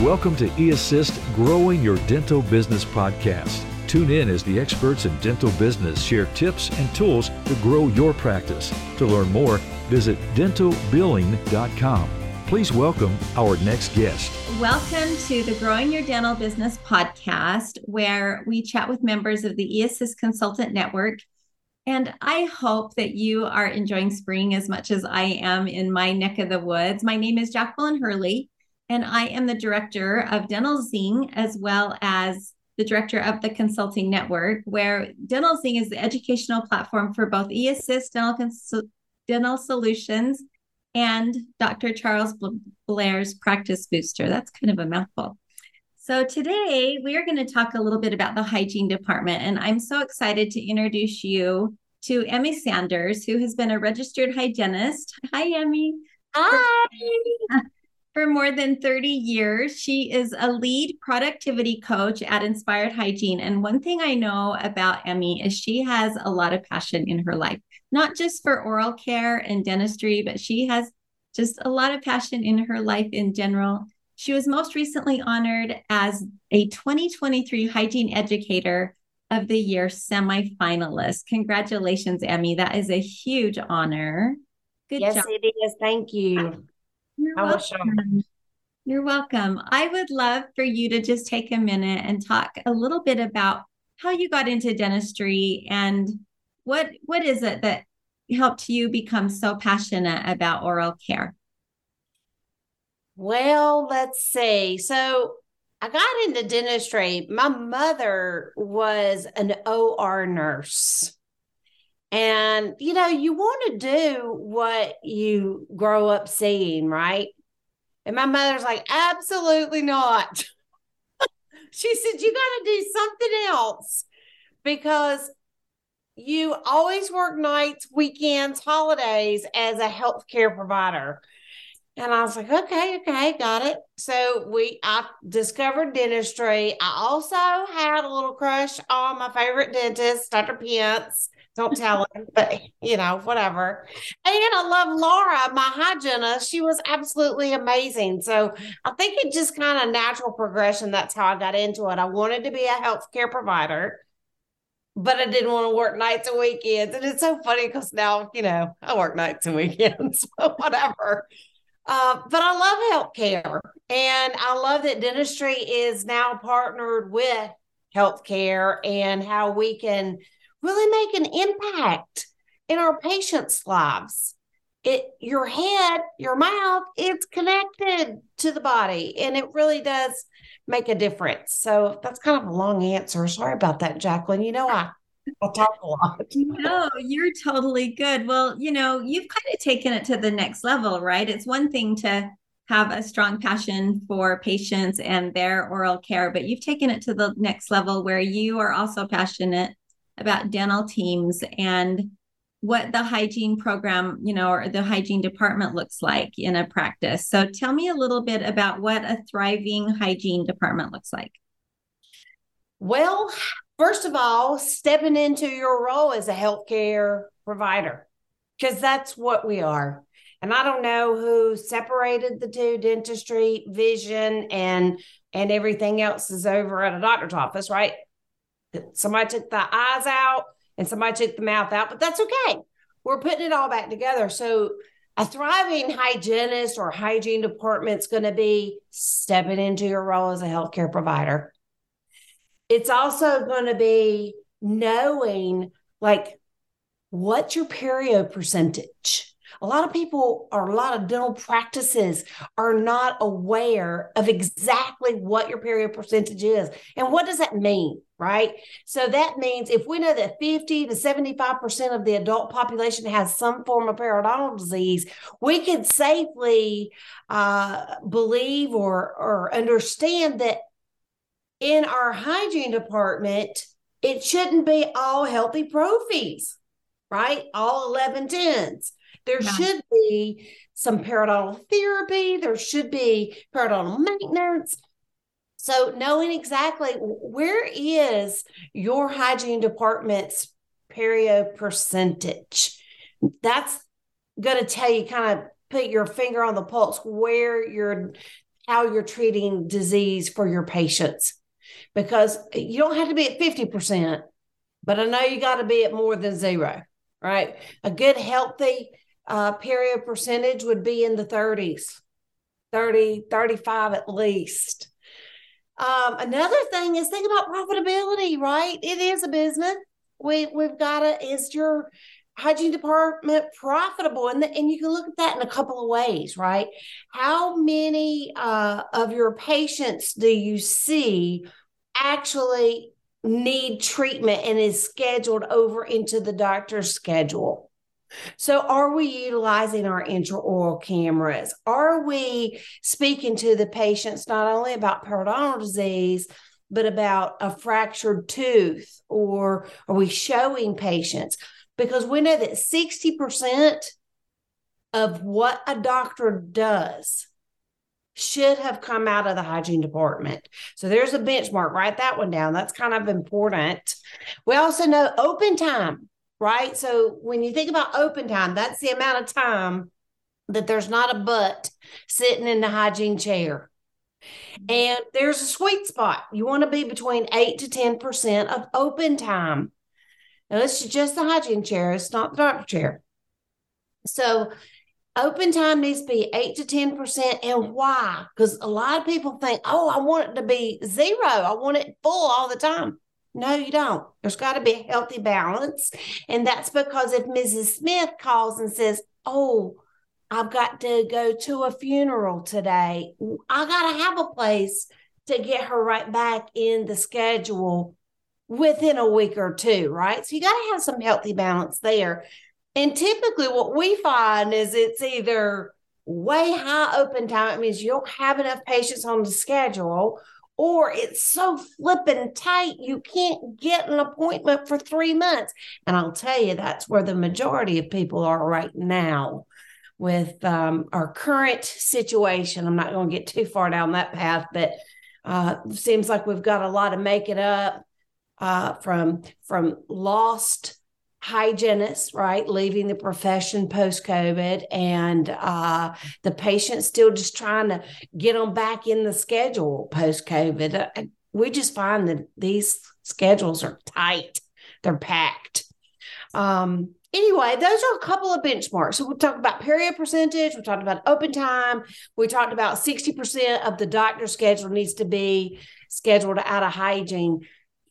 Welcome to eAssist Growing Your Dental Business podcast. Tune in as the experts in dental business share tips and tools to grow your practice. To learn more, visit dentalbilling.com. Please welcome our next guest. Welcome to the Growing Your Dental Business podcast, where we chat with members of the eAssist Consultant Network. And I hope that you are enjoying spring as much as I am in my neck of the woods. My name is Jacqueline Hurley and I am the director of Dental Zing as well as the director of the Consulting Network, where Dental Zing is the educational platform for both eAssist Dental, Cons- Dental Solutions and Dr. Charles Blair's Practice Booster. That's kind of a mouthful. So, today we are going to talk a little bit about the hygiene department, and I'm so excited to introduce you to Emme Sanders, who has been a registered hygienist. Hi, Emme. Hi. For more than 30 years, she is a lead productivity coach at Inspired Hygiene. And one thing I know about Emme is she has a lot of passion in her life, not just for oral care and dentistry, but she has just a lot of passion in her life in general. She was most recently honored as a 2023 Hygiene Educator of the Year semifinalist. Congratulations, Emme. That is a huge honor. Good yes, job. it is. Thank you. You're welcome. You're welcome. I would love for you to just take a minute and talk a little bit about how you got into dentistry and what what is it that helped you become so passionate about oral care? Well, let's see. So I got into dentistry. My mother was an OR nurse. And, you know, you want to do what you grow up seeing, right? And my mother's like, absolutely not. she said, you got to do something else because you always work nights, weekends, holidays as a healthcare provider. And I was like, okay, okay, got it. So we I discovered dentistry. I also had a little crush on my favorite dentist, Dr. Pence. Don't tell him, but you know, whatever. And I love Laura, my hygienist. She was absolutely amazing. So I think it just kind of natural progression. That's how I got into it. I wanted to be a healthcare provider, but I didn't want to work nights and weekends. And it's so funny because now, you know, I work nights and weekends, so whatever. Uh, but I love healthcare. And I love that dentistry is now partnered with healthcare and how we can really make an impact in our patients' lives. It your head, your mouth, it's connected to the body and it really does make a difference. So that's kind of a long answer. Sorry about that, Jacqueline. You know, I I talk a lot. no, you're totally good. Well, you know, you've kind of taken it to the next level, right? It's one thing to have a strong passion for patients and their oral care, but you've taken it to the next level where you are also passionate about dental teams and what the hygiene program, you know, or the hygiene department looks like in a practice. So tell me a little bit about what a thriving hygiene department looks like. Well, first of all, stepping into your role as a healthcare provider, because that's what we are. And I don't know who separated the two dentistry, vision, and and everything else is over at a doctor's office, right? Somebody took the eyes out and somebody took the mouth out, but that's okay. We're putting it all back together. So a thriving hygienist or hygiene department is going to be stepping into your role as a healthcare provider. It's also going to be knowing like what's your perio percentage a lot of people or a lot of dental practices are not aware of exactly what your perio percentage is. And what does that mean? Right. So that means if we know that 50 to 75% of the adult population has some form of periodontal disease, we can safely uh, believe or, or understand that in our hygiene department, it shouldn't be all healthy prophies, right? All 11 tens. There yeah. should be some periodontal therapy, there should be periodontal maintenance. So, knowing exactly where is your hygiene department's perio percentage, that's going to tell you kind of put your finger on the pulse where you're how you're treating disease for your patients because you don't have to be at 50%, but I know you got to be at more than zero, right? A good, healthy uh, perio percentage would be in the 30s, 30, 35 at least. Um, another thing is think about profitability, right? It is a business. We we've got to is your hygiene department profitable and, the, and you can look at that in a couple of ways right how many uh, of your patients do you see actually need treatment and is scheduled over into the doctor's schedule so are we utilizing our intraoral cameras are we speaking to the patients not only about periodontal disease but about a fractured tooth or are we showing patients because we know that 60% of what a doctor does should have come out of the hygiene department. So there's a benchmark. Write that one down. That's kind of important. We also know open time, right? So when you think about open time, that's the amount of time that there's not a butt sitting in the hygiene chair. And there's a sweet spot. You want to be between 8 to 10% of open time. Now, this is just the hygiene chair, it's not the doctor chair. So, open time needs to be 8 to 10%. And why? Because a lot of people think, oh, I want it to be zero, I want it full all the time. No, you don't. There's got to be a healthy balance. And that's because if Mrs. Smith calls and says, oh, I've got to go to a funeral today, I got to have a place to get her right back in the schedule within a week or two, right? So you got to have some healthy balance there. And typically, what we find is it's either way high open time, it means you don't have enough patients on the schedule, or it's so flipping tight you can't get an appointment for three months. And I'll tell you, that's where the majority of people are right now with um, our current situation. I'm not going to get too far down that path, but uh, seems like we've got a lot of make it up uh, from from lost hygienists, right, leaving the profession post COVID, and uh, the patient still just trying to get them back in the schedule post COVID. Uh, we just find that these schedules are tight; they're packed. Um, anyway, those are a couple of benchmarks. So we talked about perio percentage, we talked about open time, we talked about 60% of the doctor's schedule needs to be scheduled out of hygiene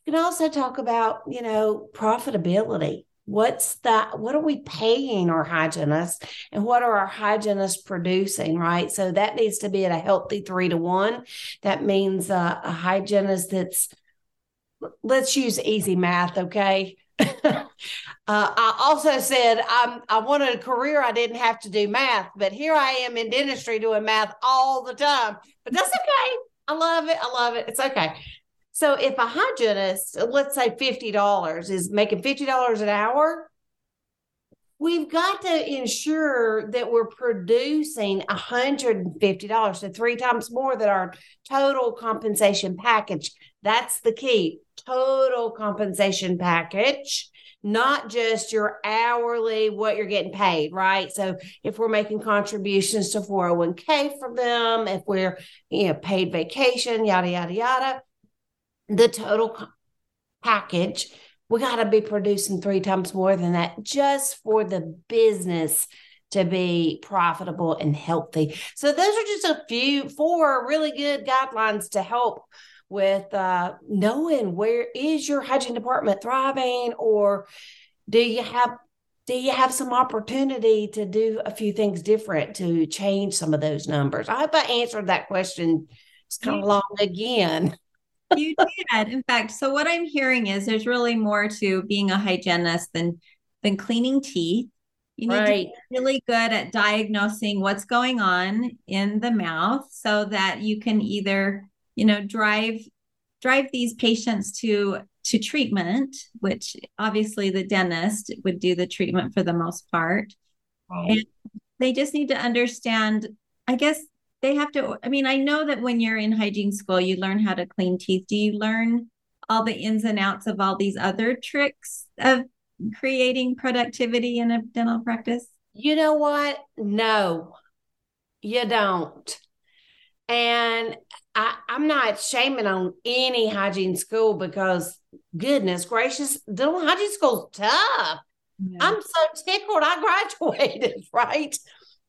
You can also talk about, you know, profitability. What's that? What are we paying our hygienists and what are our hygienists producing, right? So that needs to be at a healthy three to one. That means a hygienist that's, let's use easy math, okay? uh, I also said I'm, I wanted a career I didn't have to do math, but here I am in dentistry doing math all the time. But that's okay. I love it. I love it. It's okay. So if a hygienist, let's say $50 is making $50 an hour, we've got to ensure that we're producing $150, so three times more than our total compensation package. That's the key total compensation package not just your hourly what you're getting paid right so if we're making contributions to 401k for them if we're you know paid vacation yada yada yada the total package, we got to be producing three times more than that just for the business to be profitable and healthy. So those are just a few four really good guidelines to help with uh, knowing where is your hygiene department thriving or do you have do you have some opportunity to do a few things different to change some of those numbers? I hope I answered that question. It's kind of long again you did. In fact, so what I'm hearing is there's really more to being a hygienist than than cleaning teeth. You need right. to be really good at diagnosing what's going on in the mouth so that you can either, you know, drive drive these patients to to treatment, which obviously the dentist would do the treatment for the most part. Right. And they just need to understand, I guess, they have to i mean i know that when you're in hygiene school you learn how to clean teeth do you learn all the ins and outs of all these other tricks of creating productivity in a dental practice you know what no you don't And I, I'm not shaming on any hygiene school because goodness gracious, dental hygiene school's tough. Yeah. I'm so tickled I graduated, right?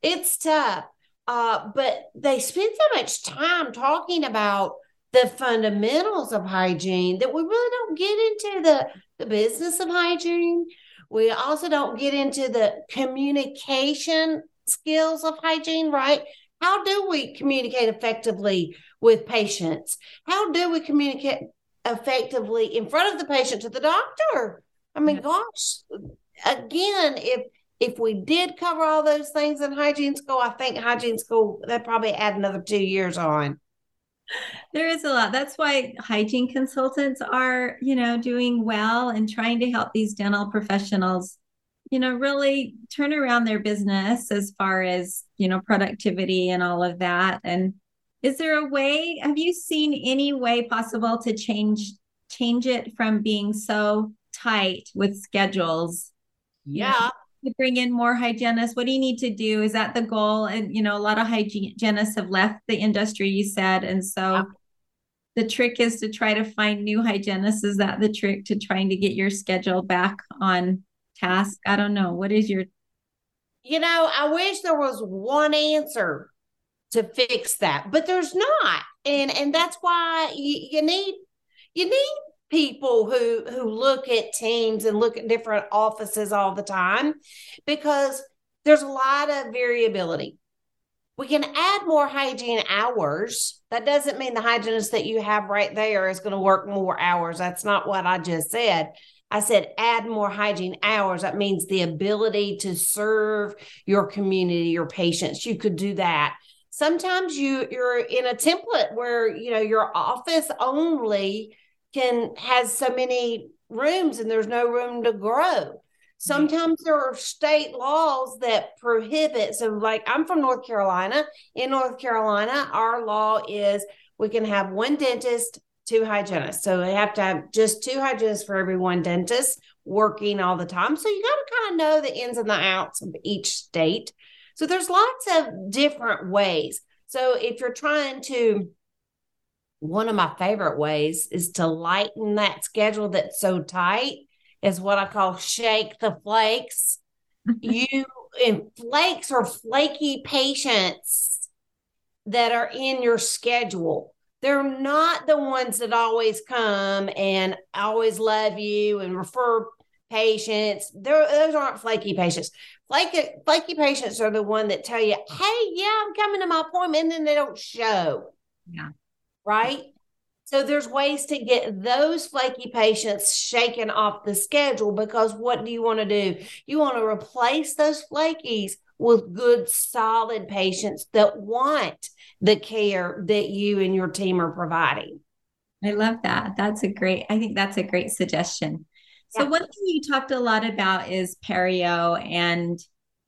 It's tough. Uh, but they spend so much time talking about the fundamentals of hygiene that we really don't get into the, the business of hygiene. We also don't get into the communication skills of hygiene, right? How do we communicate effectively with patients? How do we communicate effectively in front of the patient to the doctor? I mean, gosh, again, if if we did cover all those things in hygiene school, I think hygiene school that probably add another two years on. There is a lot. That's why hygiene consultants are, you know, doing well and trying to help these dental professionals, you know, really turn around their business as far as, you know, productivity and all of that. And is there a way, have you seen any way possible to change change it from being so tight with schedules? Yeah to bring in more hygienists? What do you need to do? Is that the goal? And you know, a lot of hygienists have left the industry, you said. And so yeah. the trick is to try to find new hygienists. Is that the trick to trying to get your schedule back on task? I don't know. What is your you know, I wish there was one answer to fix that, but there's not. And and that's why you, you need you need people who who look at teams and look at different offices all the time because there's a lot of variability. We can add more hygiene hours. That doesn't mean the hygienist that you have right there is going to work more hours. That's not what I just said. I said add more hygiene hours. That means the ability to serve your community, your patients. You could do that. Sometimes you you're in a template where you know your office only can has so many rooms and there's no room to grow. Sometimes there are state laws that prohibit. So, like I'm from North Carolina. In North Carolina, our law is we can have one dentist, two hygienists. So we have to have just two hygienists for every one dentist working all the time. So you got to kind of know the ins and the outs of each state. So there's lots of different ways. So if you're trying to one of my favorite ways is to lighten that schedule that's so tight is what I call shake the flakes. you and flakes are flaky patients that are in your schedule. They're not the ones that always come and always love you and refer patients. They're, those aren't flaky patients. Flaky, flaky patients are the one that tell you, "Hey, yeah, I'm coming to my appointment," and then they don't show. Yeah right? So there's ways to get those flaky patients shaken off the schedule because what do you want to do? You want to replace those flakies with good, solid patients that want the care that you and your team are providing. I love that. That's a great, I think that's a great suggestion. So, yeah. one thing you talked a lot about is perio and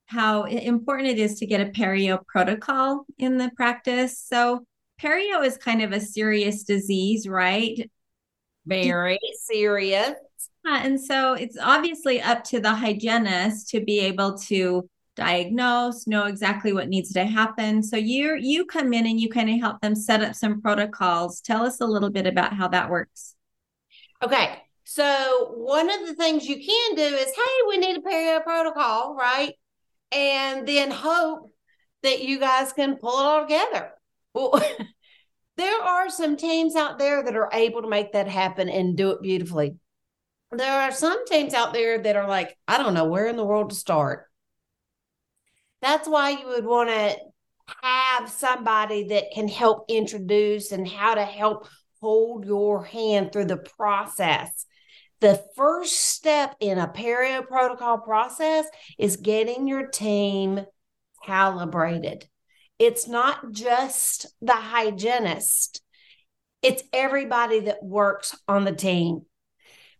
how important it is to get a perio protocol in the practice. So, perio is kind of a serious disease, right? Very serious. And so it's obviously up to the hygienist to be able to diagnose, know exactly what needs to happen. So you you come in and you kind of help them set up some protocols. Tell us a little bit about how that works. Okay. So one of the things you can do is, hey, we need a perio protocol, right? And then hope that you guys can pull it all together. Well, there are some teams out there that are able to make that happen and do it beautifully. There are some teams out there that are like, I don't know where in the world to start. That's why you would want to have somebody that can help introduce and how to help hold your hand through the process. The first step in a perio protocol process is getting your team calibrated. It's not just the hygienist, it's everybody that works on the team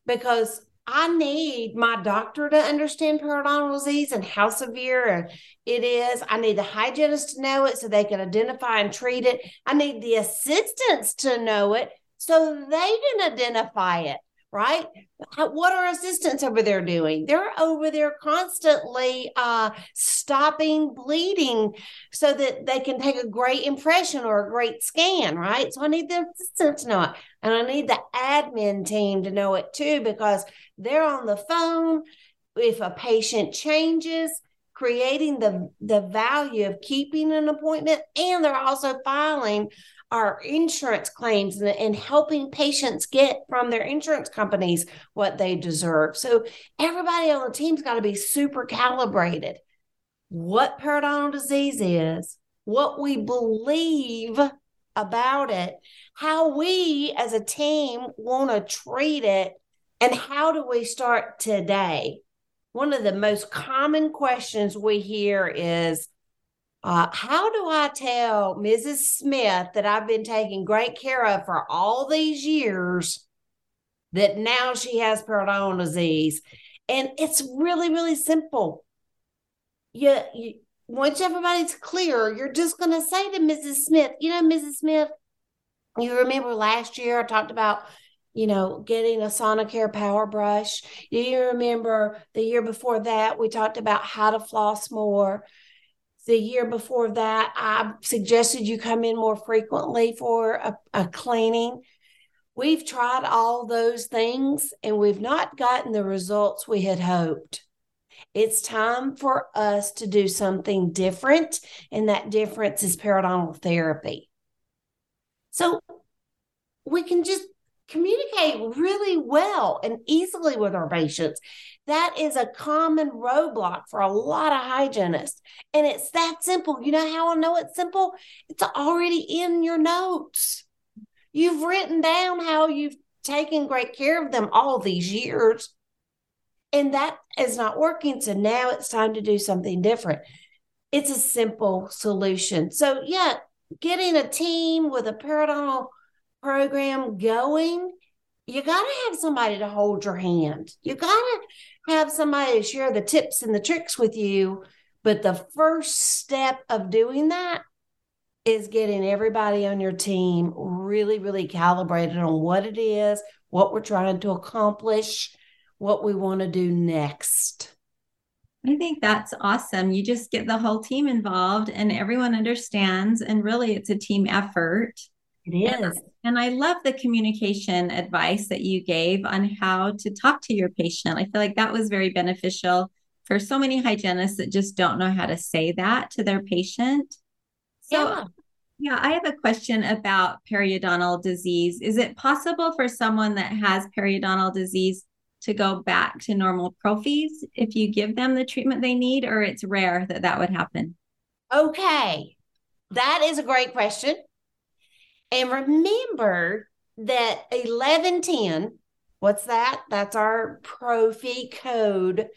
because I need my doctor to understand periodontal disease and how severe it is. I need the hygienist to know it so they can identify and treat it. I need the assistants to know it so they can identify it, right? What are assistants over there doing? They're over there constantly uh, stopping bleeding so that they can take a great impression or a great scan, right? So I need the assistant to know it. And I need the admin team to know it too, because they're on the phone. If a patient changes, creating the, the value of keeping an appointment, and they're also filing our insurance claims and, and helping patients get from their insurance companies what they deserve. So everybody on the team's got to be super calibrated. What periodontal disease is, what we believe about it, how we as a team want to treat it, and how do we start today? One of the most common questions we hear is uh, how do I tell Mrs. Smith that I've been taking great care of for all these years that now she has periodontal disease? And it's really, really simple. You, you once everybody's clear, you're just going to say to Mrs. Smith, you know, Mrs. Smith, you remember last year I talked about, you know, getting a Sonicare power brush. You remember the year before that we talked about how to floss more the year before that, I suggested you come in more frequently for a, a cleaning. We've tried all those things and we've not gotten the results we had hoped. It's time for us to do something different, and that difference is periodontal therapy. So we can just communicate really well and easily with our patients. That is a common roadblock for a lot of hygienists. And it's that simple. You know how I know it's simple? It's already in your notes. You've written down how you've taken great care of them all these years. And that is not working. So now it's time to do something different. It's a simple solution. So, yeah, getting a team with a periodontal program going, you got to have somebody to hold your hand. You got to have somebody to share the tips and the tricks with you. But the first step of doing that is getting everybody on your team really, really calibrated on what it is, what we're trying to accomplish, what we want to do next. I think that's awesome. You just get the whole team involved and everyone understands, and really it's a team effort. It is. And I love the communication advice that you gave on how to talk to your patient. I feel like that was very beneficial for so many hygienists that just don't know how to say that to their patient. So, yeah. yeah, I have a question about periodontal disease. Is it possible for someone that has periodontal disease to go back to normal prophies if you give them the treatment they need, or it's rare that that would happen? Okay, that is a great question. And remember that 1110, what's that? That's our Prophy code.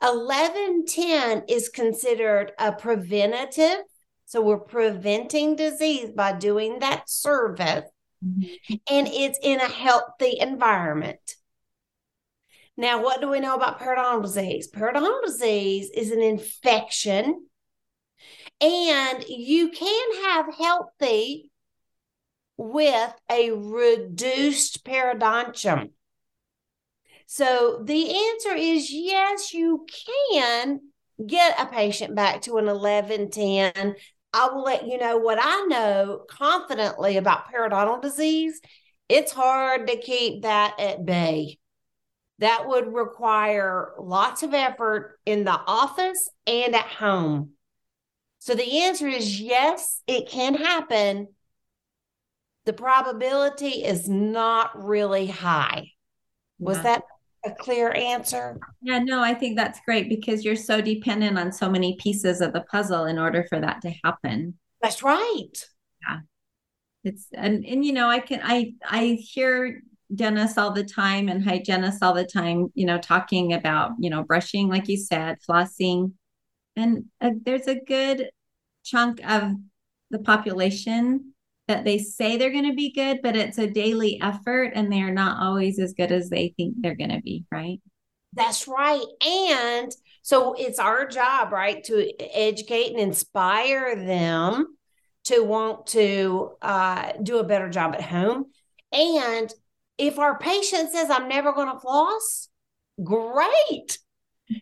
1110 is considered a preventative. So we're preventing disease by doing that service. Mm-hmm. And it's in a healthy environment. Now, what do we know about periodontal disease? Periodontal disease is an infection, and you can have healthy with a reduced periodontium? So the answer is yes, you can get a patient back to an 1110. I will let you know what I know confidently about periodontal disease. It's hard to keep that at bay. That would require lots of effort in the office and at home. So the answer is yes, it can happen, the probability is not really high. Was yeah. that a clear answer? Yeah, no, I think that's great because you're so dependent on so many pieces of the puzzle in order for that to happen. That's right. Yeah. It's and and you know, I can I I hear dentists all the time and hygienists all the time, you know, talking about, you know, brushing like you said, flossing. And uh, there's a good chunk of the population that they say they're going to be good, but it's a daily effort and they're not always as good as they think they're going to be, right? That's right. And so it's our job, right, to educate and inspire them to want to uh, do a better job at home. And if our patient says, I'm never going to floss, great.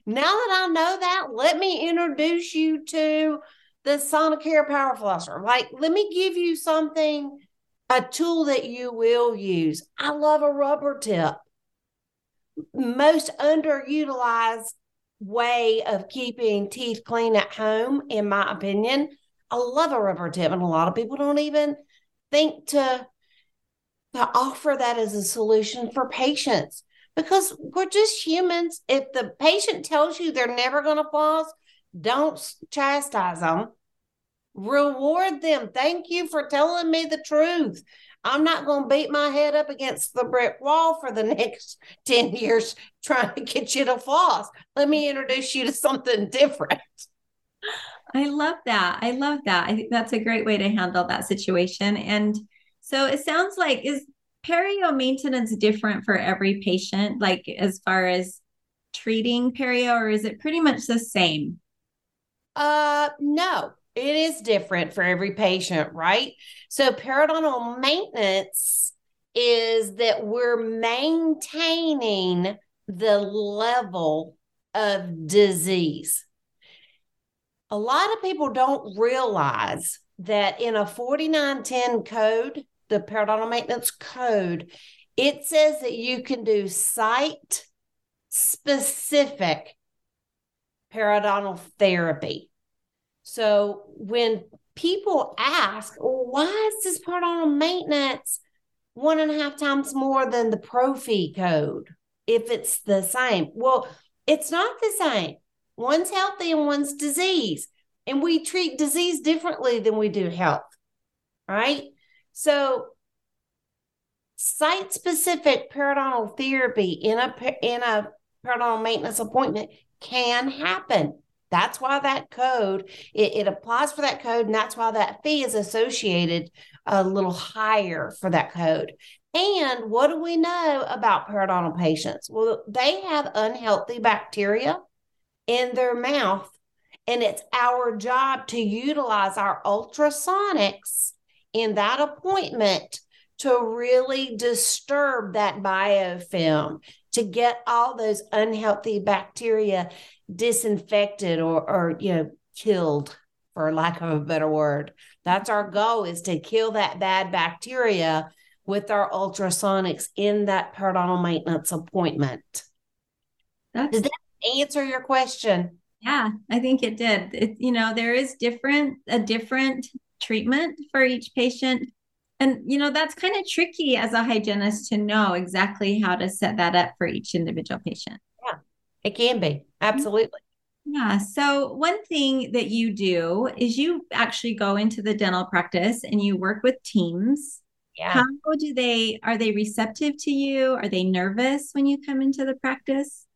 Now that I know that, let me introduce you to the Sonicare Power Flosser. Like, let me give you something, a tool that you will use. I love a rubber tip. Most underutilized way of keeping teeth clean at home, in my opinion. I love a rubber tip, and a lot of people don't even think to to offer that as a solution for patients because we're just humans. If the patient tells you they're never going to floss, don't chastise them. Reward them. Thank you for telling me the truth. I'm not going to beat my head up against the brick wall for the next 10 years trying to get you to floss. Let me introduce you to something different. I love that. I love that. I think that's a great way to handle that situation. And so it sounds like is perio maintenance different for every patient, like as far as treating perio, or is it pretty much the same? Uh, no, it is different for every patient, right? So periodontal maintenance is that we're maintaining the level of disease. A lot of people don't realize that in a 4910 code, the periodontal maintenance code, it says that you can do site specific periodontal therapy. So when people ask, why is this periodontal maintenance one and a half times more than the Prophy code if it's the same? Well, it's not the same. One's healthy and one's disease. And we treat disease differently than we do health, right? So, site specific periodontal therapy in a in a periodontal maintenance appointment can happen. That's why that code it, it, applies for that code, and that's why that fee is associated a little higher for that code. And what do we know about periodontal patients? Well, they have unhealthy bacteria in their mouth, and it's our job to utilize our ultrasonics in that appointment to really disturb that biofilm to get all those unhealthy bacteria disinfected or or you know killed for lack of a better word. That's our goal is to kill that bad bacteria with our ultrasonics in that periodontal maintenance appointment. That's, does that answer your question? Yeah i think it did. It, you know there is different a different treatment for each patient. And, you know, that's kind of tricky as a hygienist to know exactly how to set that up for each individual patient. Yeah, it can be. Mm-hmm. Absolutely. Yeah. So, one thing that you do is you actually go into the dental practice and you work with teams. Yeah. How do they, are they receptive to you? Are they nervous when you come into the practice?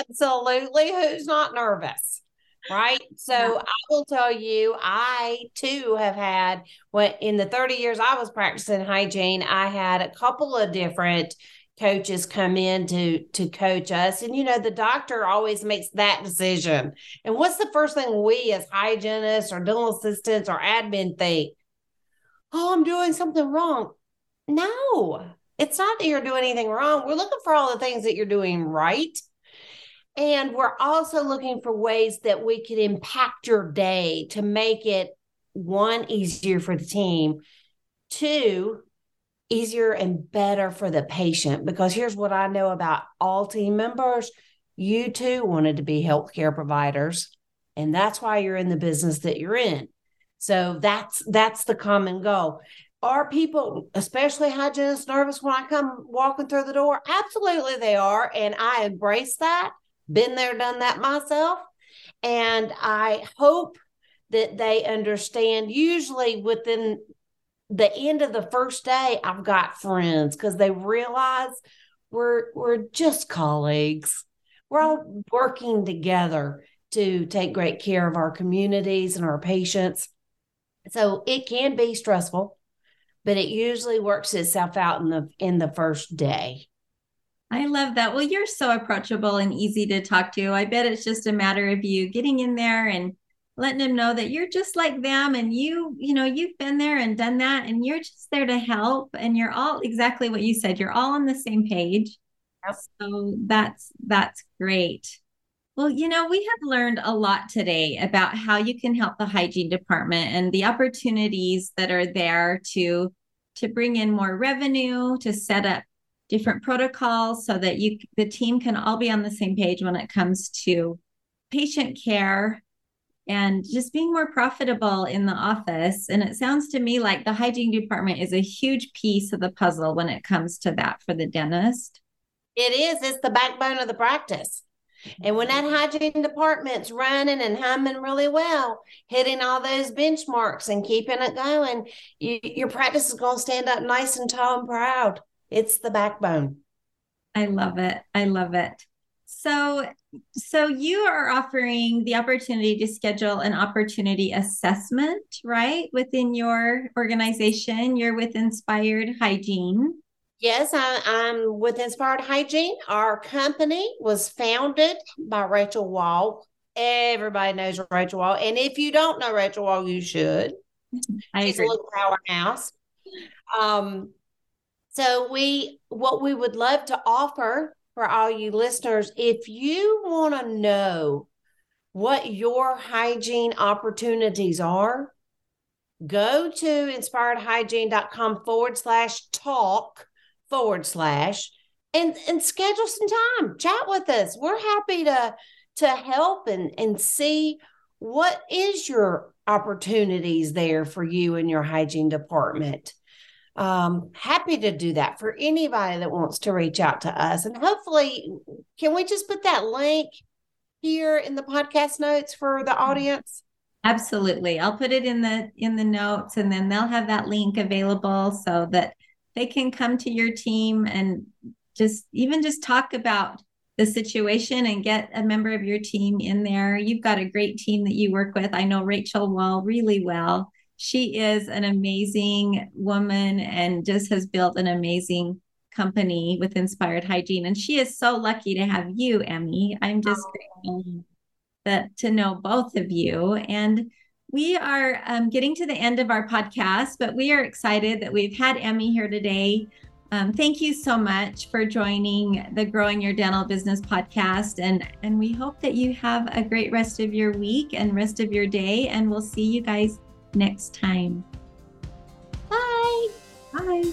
Absolutely. Who's not nervous? Right? So yeah. I will tell you, I too have had what in the 30 years I was practicing hygiene, I had a couple of different coaches come in to to coach us. And you know the doctor always makes that decision. And what's the first thing we as hygienists or dental assistants or admin think? Oh i'm doing something wrong. No it's not that you're doing anything wrong. We're looking for all the things that you're doing right and we're also looking for ways that we could impact your day to make it one, easier for the team, two, easier and better for the patient. Because here's what I know about all team members you too wanted to be healthcare providers. And that's why you're in the business that you're in. So that's that's the common goal. Are people, especially hygienists, nervous when I come walking through the door? Absolutely, they are. And I embrace that been there, done that myself. And I hope that they understand, usually within the end of the first day, I've got friends because they realize we're we're just colleagues. We're all working together to take great care of our communities and our patients. So it can be stressful, but it usually works itself out in the in the first day. I love that. Well, you're so approachable and easy to talk to. I bet it's just a matter of you getting in there and letting them know that you're just like them and you you know you've been there and done that and you're just there to help and you're all exactly what you said you're all on the same page yep. so that's that's great well you know we have learned a lot today about how you can help the hygiene department and the opportunities that are there to to bring in more revenue to set up different protocols so that you the team can all be on the same page when it comes to patient care and just being more profitable in the office. And it sounds to me like the hygiene department is a huge piece of the puzzle when it comes to that for the dentist. It is, it's the backbone of the practice. And when that hygiene department's running and humming really well, hitting all those benchmarks and keeping it going, you, your practice is going to stand up nice and tall and proud. It's the backbone. I love it. I love it. So, so you are offering the opportunity to schedule an opportunity assessment, right? Within your organization, you're with Inspired Hygiene. Yes, I, am with Inspired Hygiene. Our company was founded by Rachel Wall. Everybody knows Rachel Wall. And if you don't know Rachel Wall, you should. I She's agree. a little powerhouse. Um, so we what we would love to offer for all you listeners, if you want to know what your hygiene opportunities are, go to inspiredhygiene.com forward slash talk forward slash and and schedule some time. Chat with us. We're happy to to help and and see what is your opportunities there for you in your hygiene department um happy to do that for anybody that wants to reach out to us and hopefully can we just put that link here in the podcast notes for the audience absolutely i'll put it in the in the notes and then they'll have that link available so that they can come to your team and just even just talk about the situation and get a member of your team in there. You've got a great team that you work with. I know Rachel Wall really well. She is an amazing woman and just has built an amazing company with Inspired Hygiene. And she is so lucky to have you, Emme. I'm just grateful that to know both of you. And we are um, getting to the end of our podcast, but we are excited that we've had Emme here today. Um, thank you so much for joining the Growing Your Dental Business podcast. And, and we hope that you have a great rest of your week and rest of your day. And we'll see you guys next time. Bye. Bye.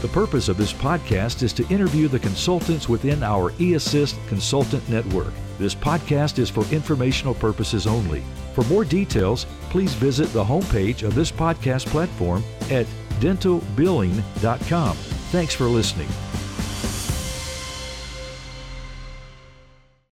The purpose of this podcast is to interview the consultants within our eAssist Consultant Network. This podcast is for informational purposes only. For more details, please visit the homepage of this podcast platform at dentalbilling.com. Thanks for listening.